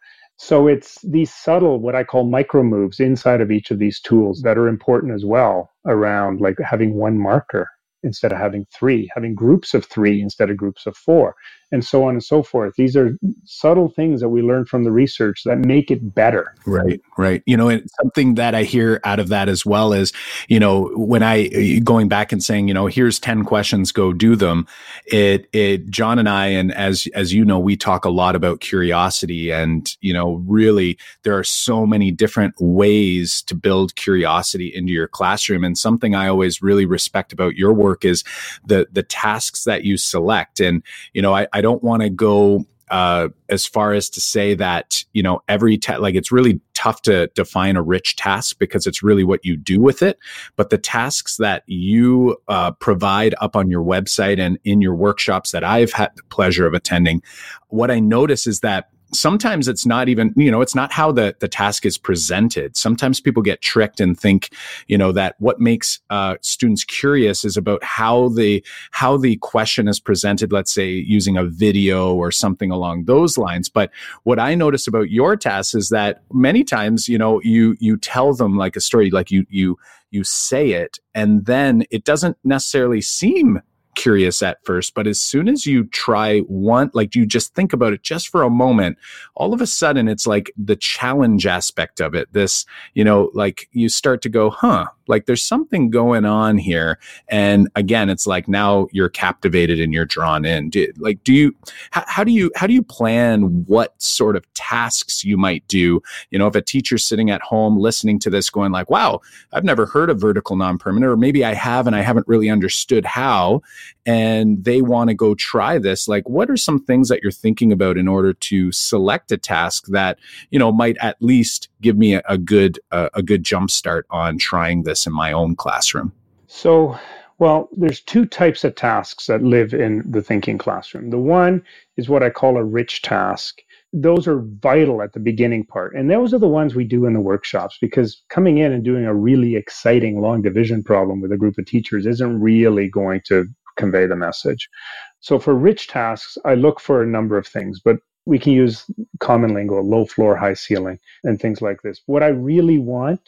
So it's these subtle, what I call micro moves inside of each of these tools that are important as well around like having one marker instead of having three, having groups of three instead of groups of four, and so on and so forth. These are subtle things that we learn from the research that make it better. Right, right. You know, something that I hear out of that as well is, you know, when I going back and saying, you know, here's 10 questions, go do them. It, it, Jon and I, and as, as you know, we talk a lot about curiosity and, you know, really there are so many different ways to build curiosity into your classroom. And something I always really respect about your work is the, the tasks that you select. And, you know, I, I don't want to go uh, as far as to say that you know every ta- like it's really tough to define a rich task because it's really what you do with it but the tasks that you uh, provide up on your website and in your workshops that i've had the pleasure of attending what i notice is that sometimes it's not even you know it's not how the the task is presented. Sometimes people get tricked and think you know that what makes uh, students curious is about how the how the question is presented let's say using a video or something along those lines. But what i notice about your task is that many times you know you you tell them like a story like you you you say it and then it doesn't necessarily seem curious at first, but as soon as you try one, like you just think about it just for a moment, all of a sudden it's like the challenge aspect of it. This, you know, like you start to go, huh, like there's something going on here. And again, it's like now you're captivated and you're drawn in. Do, like, do you, how, how do you, how do you plan what sort of tasks you might do? You know, if a teacher's sitting at home listening to this going like, wow, I've never heard of vertical non-permanent, or maybe I have and I haven't really understood how, and they want to go try this. Like, what are some things that you're thinking about in order to select a task that, you know, might at least give me a, a good, uh, a good jump start on trying this this in my own classroom? So, well, there's two types of tasks that live in the thinking classroom. The one is what I call a rich task. Those are vital at the beginning part. And those are the ones we do in the workshops because coming in and doing a really exciting long division problem with a group of teachers isn't really going to convey the message. So for rich tasks, I look for a number of things, but we can use common lingo, low floor, high ceiling, and things like this. What I really want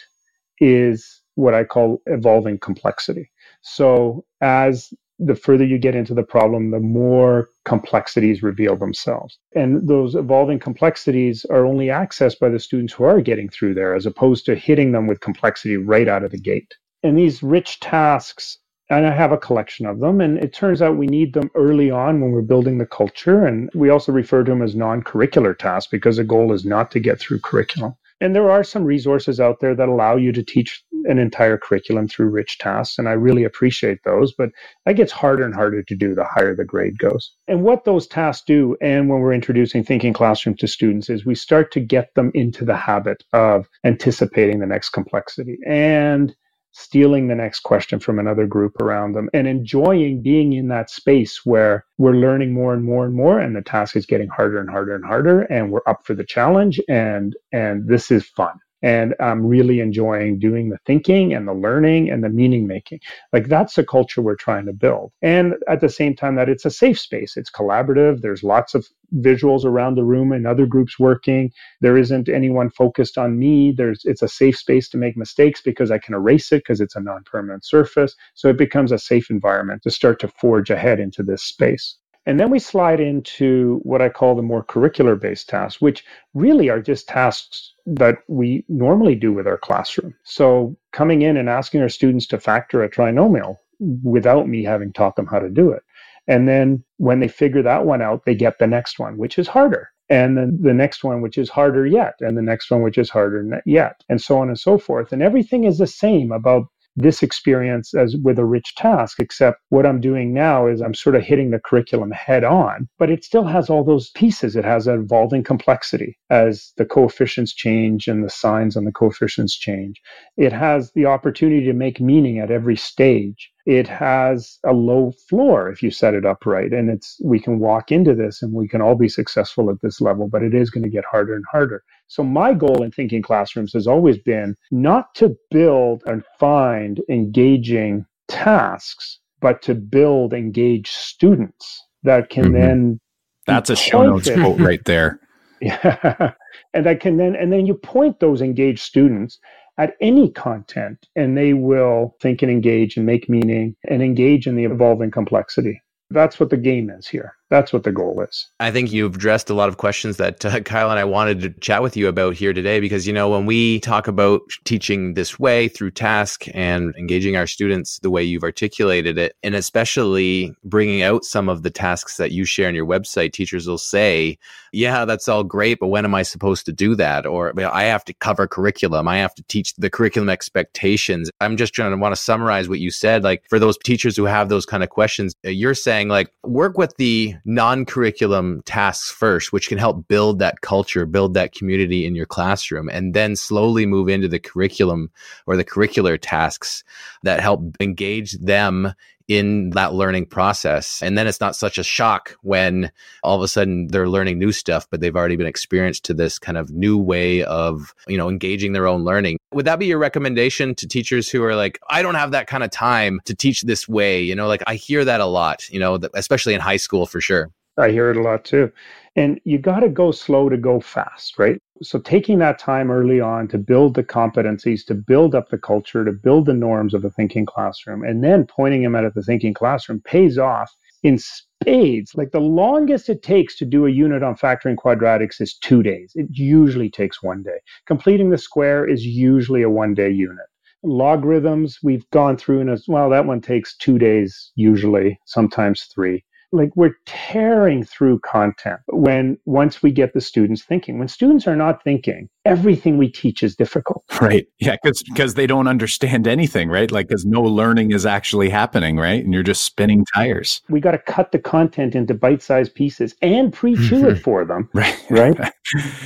is what I call evolving complexity. So as the further you get into the problem, the more complexities reveal themselves. And those evolving complexities are only accessed by the students who are getting through there, as opposed to hitting them with complexity right out of the gate. And these rich tasks and I have a collection of them. And it turns out we need them early on when we're building the culture. And we also refer to them as non curricular tasks because the goal is not to get through curriculum. And there are some resources out there that allow you to teach an entire curriculum through rich tasks. And I really appreciate those, but that gets harder and harder to do the higher the grade goes. And what those tasks do, and when we're introducing thinking classroom to students, is we start to get them into the habit of anticipating the next complexity. And stealing the next question from another group around them and enjoying being in that space where we're learning more and more and more and the task is getting harder and harder and harder and we're up for the challenge and and this is fun and I'm really enjoying doing the thinking and the learning and the meaning making. Like that's the culture we're trying to build. And at the same time, that it's a safe space. It's collaborative. There's lots of visuals around the room and other groups working. There isn't anyone focused on me. There's it's a safe space to make mistakes because I can erase it because it's a non-permanent surface. So it becomes a safe environment to start to forge ahead into this space. And then we slide into what I call the more curricular based tasks, which really are just tasks that we normally do with our classroom. So coming in and asking our students to factor a trinomial without me having taught them how to do it. And then when they figure that one out, they get the next one, which is harder. And then the next one, which is harder yet, and the next one, which is harder yet, and so on and so forth. And everything is the same about this experience as with a rich task, except what I'm doing now is I'm sort of hitting the curriculum head on, but it still has all those pieces. It has an evolving complexity as the coefficients change and the signs on the coefficients change. It has the opportunity to make meaning at every stage it has a low floor if you set it up right. And it's we can walk into this and we can all be successful at this level but it is going to get harder and harder. So my goal in thinking classrooms has always been not to build and find engaging tasks but to build engaged students that can mm-hmm. then that's a show notes quote right there. Yeah. And that can then and then you point those engaged students at any content and they will think and engage and make meaning and engage in the evolving complexity. That's what the game is here. That's what the goal is. I think you've addressed a lot of questions that uh, Kyle and I wanted to chat with you about here today because, you know, when we talk about teaching this way through task and engaging our students the way you've articulated it, and especially bringing out some of the tasks that you share on your website, teachers will say, yeah, that's all great, but when am I supposed to do that? Or I have to cover curriculum. I have to teach the curriculum expectations. I'm just trying to want to summarize what you said. Like for those teachers who have those kind of questions, uh, you're saying like work with the non curriculum tasks first, which can help build that culture, build that community in your classroom, and then slowly move into the curriculum or the curricular tasks that help engage them in that learning process. And then it's not such a shock when all of a sudden they're learning new stuff, but they've already been experienced to this kind of new way of, you know, engaging their own learning. Would that be your recommendation to teachers who are like, I don't have that kind of time to teach this way? You know, like I hear that a lot, you know, especially in high school for sure. I hear it a lot too. And you got to go slow to go fast, right? So taking that time early on to build the competencies, to build up the culture, to build the norms of the thinking classroom, and then pointing them out at the thinking classroom pays off in spades. Like the longest it takes to do a unit on factoring quadratics is two days. It usually takes one day. Completing the square is usually a one day unit. Logarithms, we've gone through and as well, that one takes two days, usually, sometimes three like we're tearing through content when once we get the students thinking. When students are not thinking everything we teach is difficult. Right. Yeah because because they don't understand anything right? Like because no learning is actually happening right? And you're just spinning tires. We got to cut the content into bite-sized pieces and pre-chew it mm-hmm. for them right. right?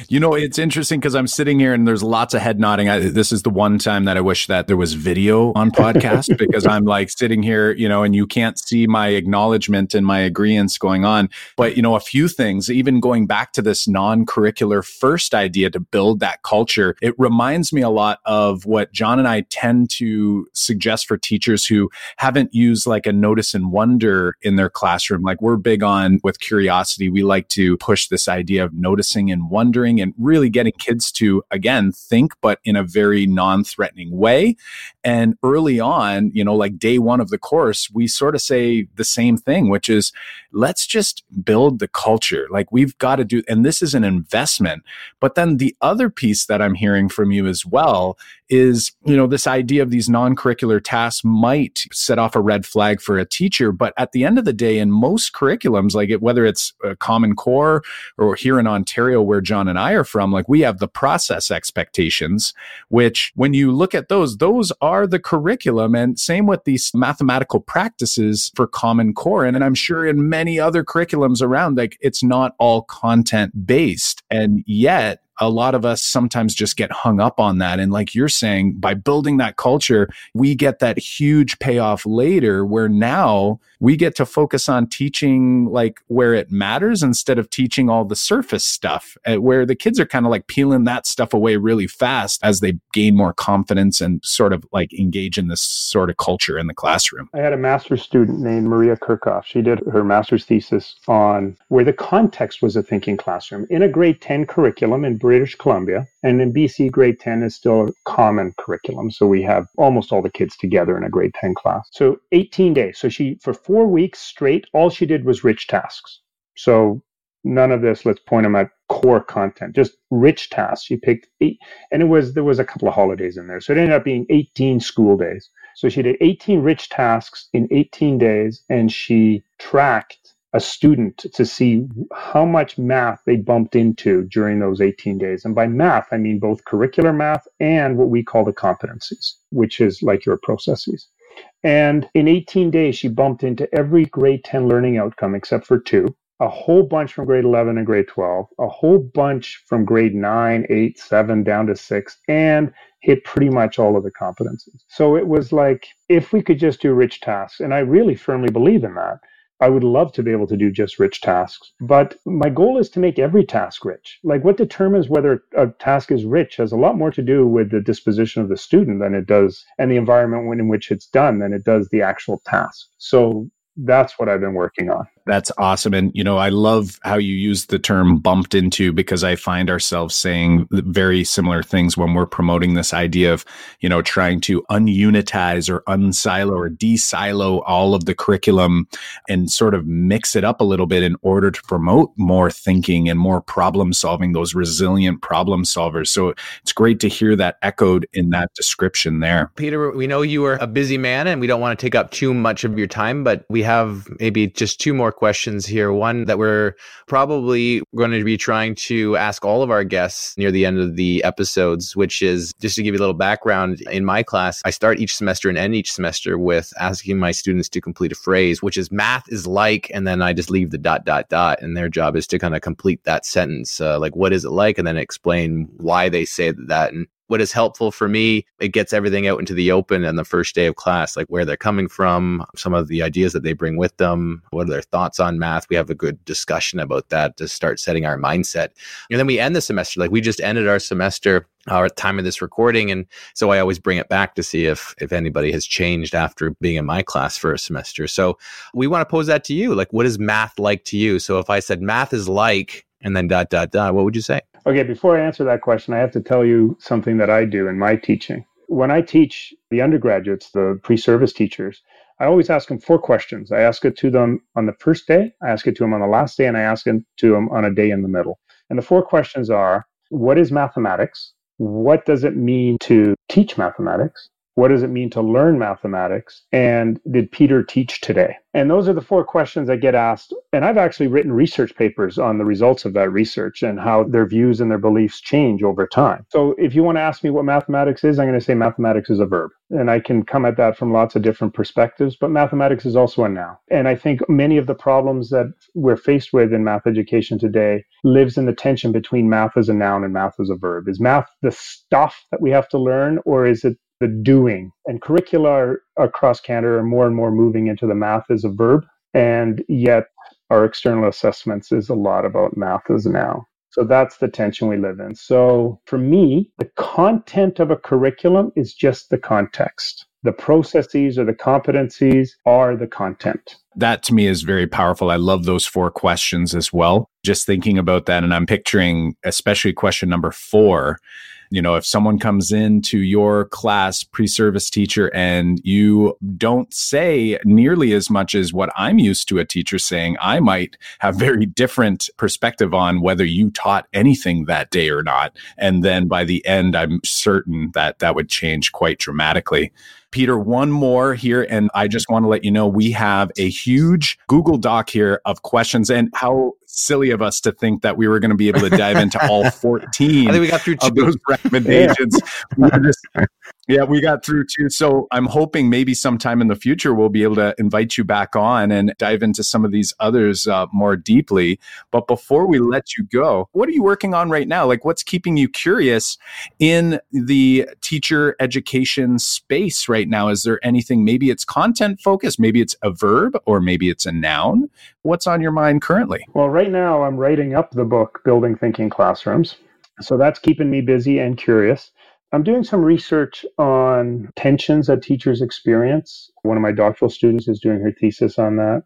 You know it's interesting because i'm sitting here and there's lots of head nodding. I, this is the one time that i wish that there was video on podcast because i'm like sitting here you know and you can't see my acknowledgement and my agreements going on. But you know a few things even going back to this non-curricular first idea to build that culture, it reminds me a lot of what Jon and I tend to suggest for teachers who haven't used like a notice and wonder in their classroom. Like we're big on with curiosity. We like to push this idea of noticing and wondering and really getting kids to, again, think, but in a very non threatening way. And early on, you know, like day one of the course, we sort of say the same thing, which is let's just build the culture. Like we've got to do, and this is an investment. But then the other piece that I'm hearing from you as well is, you know, this idea of these non curricular tasks might set off a red flag for a teacher. But at the end of the day, in most curriculums, like it, whether it's a Common Core or here in Ontario, where Jon and I are from, like we have the process expectations, which when you look at those, those are the curriculum. And same with these mathematical practices for Common Core. And, and I'm sure in many other curriculums around, like it's not all content based. And yet a lot of us sometimes just get hung up on that. And like you're saying, by building that culture, we get that huge payoff later where now we get to focus on teaching like where it matters instead of teaching all the surface stuff, eh, where the kids are kind of like peeling that stuff away really fast as they gain more confidence and sort of like engage in this sort of culture in the classroom. I had a master's student named Maria Kirchhoff. She did her master's thesis on where the context was a thinking classroom in a grade 10 curriculum in British Columbia. And in BC, grade 10 is still a common curriculum. So we have almost all the kids together in a grade 10 class. So 18 days. So she, for four weeks straight, all she did was rich tasks. So none of this, let's point them at core content, just rich tasks. She picked eight, and it was, there was a couple of holidays in there. So it ended up being 18 school days. So she did 18 rich tasks in 18 days, and she tracked a student to see how much math they bumped into during those 18 days. And by math, I mean both curricular math and what we call the competencies, which is like your processes. And in 18 days, she bumped into every grade 10 learning outcome except for two, a whole bunch from grade 11 and grade 12, a whole bunch from grade 9, 8, 7 down to 6, and hit pretty much all of the competencies. So it was like, if we could just do rich tasks, and I really firmly believe in that, I would love to be able to do just rich tasks, but my goal is to make every task rich. Like what determines whether a task is rich has a lot more to do with the disposition of the student than it does and the environment in which it's done than it does the actual task. So that's what I've been working on. That's awesome. And, you know, I love how you use the term bumped into because I find ourselves saying very similar things when we're promoting this idea of, you know, trying to ununitize or unsilo or desilo all of the curriculum and sort of mix it up a little bit in order to promote more thinking and more problem solving, those resilient problem solvers. So it's great to hear that echoed in that description there. Peter, we know you are a busy man and we don't want to take up too much of your time, but we have maybe just two more questions here. One that we're probably going to be trying to ask all of our guests near the end of the episodes, which is just to give you a little background. In my class, I start each semester and end each semester with asking my students to complete a phrase, which is math is like, and then I just leave the dot, dot, dot. And their job is to kind of complete that sentence. Uh, like, what is it like? And then explain why they say that. And what is helpful for me it gets everything out into the open on the first day of class like where they're coming from some of the ideas that they bring with them what are their thoughts on math? We have a good discussion about that to start setting our mindset. And then we end the semester like we just ended our semester our time of this recording and so i always bring it back to see if if anybody has changed after being in my class for a semester. So we want to pose that to you like what is math like to you? So if i said math is like and then dot dot dot what would you say Okay, before I answer that question, I have to tell you something that I do in my teaching. When I teach the undergraduates, the pre service teachers, I always ask them four questions. I ask it to them on the first day, I ask it to them on the last day, and I ask it to them on a day in the middle. And the four questions are What is mathematics? What does it mean to teach mathematics? What does it mean to learn mathematics? And did Peter teach today? And those are the four questions that get asked. And I've actually written research papers on the results of that research and how their views and their beliefs change over time. So if you want to ask me what mathematics is, I'm going to say mathematics is a verb. And I can come at that from lots of different perspectives, but mathematics is also a noun. And I think many of the problems that we're faced with in math education today lives in the tension between math as a noun and math as a verb. Is math the stuff that we have to learn, or is it the doing. And curricula across Canada are more and more moving into the math as a verb. And yet, our external assessments is a lot about math as now. So that's the tension we live in. So for me, the content of a curriculum is just the context. The processes or the competencies are the content. That to me is very powerful. I love those four questions as well. Just thinking about that, and I'm picturing especially question number four you know, if someone comes into your class, pre service teacher, and you don't say nearly as much as what I'm used to a teacher saying, I might have very different perspective on whether you taught anything that day or not. And then by the end, I'm certain that that would change quite dramatically. Peter, one more here. And I just want to let you know we have a huge Google Doc here of questions and how silly of us to think that we were going to be able to dive into all 14 I think we got through two. of those recommendations. Yeah. We just, yeah, we got through too. So I'm hoping maybe sometime in the future we'll be able to invite you back on and dive into some of these others uh, more deeply. But before we let you go, what are you working on right now? Like, what's keeping you curious in the teacher education space right now? Is there anything? Maybe it's content focused, maybe it's a verb, or maybe it's a noun. What's on your mind currently? Well, right now I'm writing up the book, Building Thinking Classrooms. So that's keeping me busy and curious. I'm doing some research on tensions that teachers experience. One of my doctoral students is doing her thesis on that.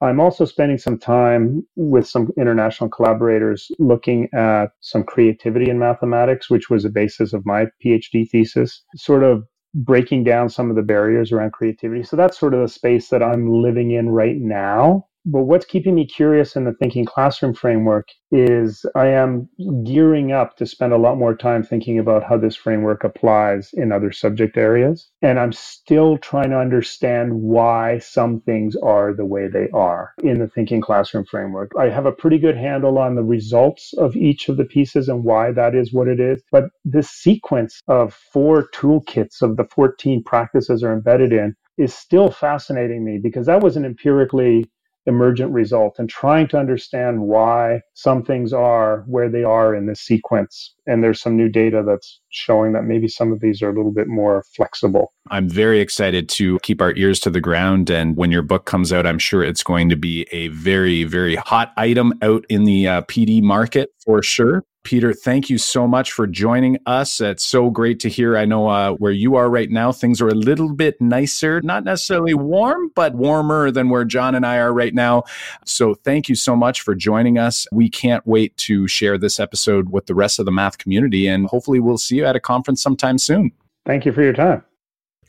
I'm also spending some time with some international collaborators looking at some creativity in mathematics, which was a basis of my PhD thesis, sort of breaking down some of the barriers around creativity. So that's sort of the space that I'm living in right now. But what's keeping me curious in the thinking classroom framework is I am gearing up to spend a lot more time thinking about how this framework applies in other subject areas. And I'm still trying to understand why some things are the way they are in the thinking classroom framework. I have a pretty good handle on the results of each of the pieces and why that is what it is. But this sequence of four toolkits of the 14 practices are embedded in is still fascinating me because that was an empirically emergent result and trying to understand why some things are where they are in this sequence. And there's some new data that's showing that maybe some of these are a little bit more flexible. I'm very excited to keep our ears to the ground. And when your book comes out, I'm sure it's going to be a very, very hot item out in the uh, PD market for sure. Peter, thank you so much for joining us. It's so great to hear. I know uh, where you are right now, things are a little bit nicer, not necessarily warm, but warmer than where Jon and I are right now. So thank you so much for joining us. We can't wait to share this episode with the rest of the math community, and hopefully, we'll see you at a conference sometime soon. Thank you for your time.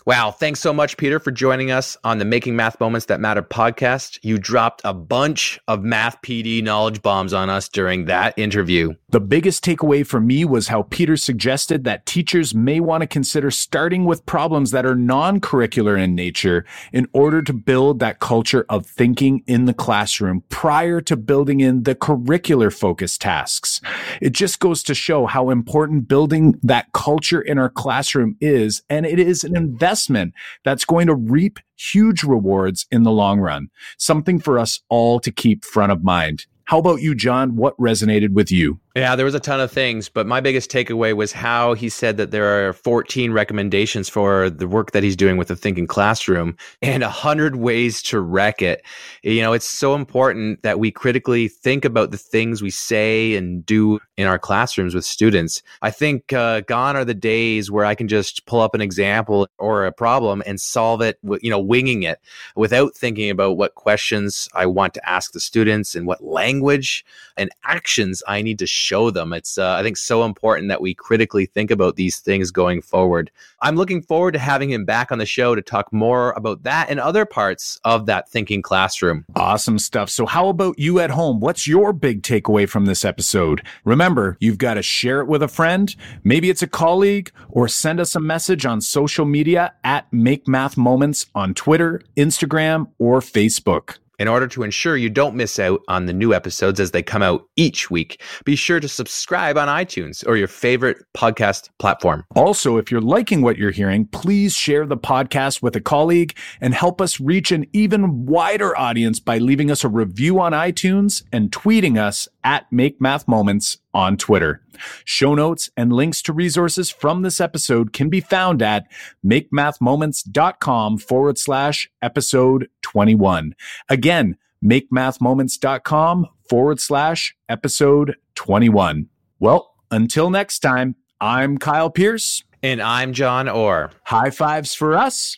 Wow. Thanks so much, Peter, for joining us on the Making Math Moments That Matter podcast. You dropped a bunch of math PD knowledge bombs on us during that interview. The biggest takeaway for me was how Peter suggested that teachers may want to consider starting with problems that are non curricular in nature in order to build that culture of thinking in the classroom prior to building in the curricular focused tasks. It just goes to show how important building that culture in our classroom is, and it is an investment investment that's going to reap huge rewards in the long run. Something for us all to keep front of mind. How about you, Jon? What resonated with you? Yeah, there was a ton of things, but my biggest takeaway was how he said that there are 14 recommendations for the work that he's doing with the thinking classroom and 100 ways to wreck it. You know, it's so important that we critically think about the things we say and do in our classrooms with students. I think uh, gone are the days where I can just pull up an example or a problem and solve it, you know, winging it without thinking about what questions I want to ask the students and what language and actions I need to show them. It's, uh, I think, so important that we critically think about these things going forward. I'm looking forward to having him back on the show to talk more about that and other parts of that thinking classroom. Awesome stuff. So, how about you at home? What's your big takeaway from this episode? Remember, you've got to share it with a friend. Maybe it's a colleague, or send us a message on social media at Make Math Moments on Twitter, Instagram, or Facebook. In order to ensure you don't miss out on the new episodes as they come out each week, be sure to subscribe on iTunes or your favorite podcast platform. Also, if you're liking what you're hearing, please share the podcast with a colleague and help us reach an even wider audience by leaving us a review on iTunes and tweeting us at Make Math Moments on Twitter. Show notes and links to resources from this episode can be found at makemathmoments.com forward slash episode 21. Again, makemathmoments.com forward slash episode 21. Well, until next time, I'm Kyle Pearce. And I'm Jon Orr. High fives for us.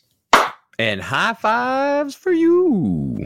And high fives for you.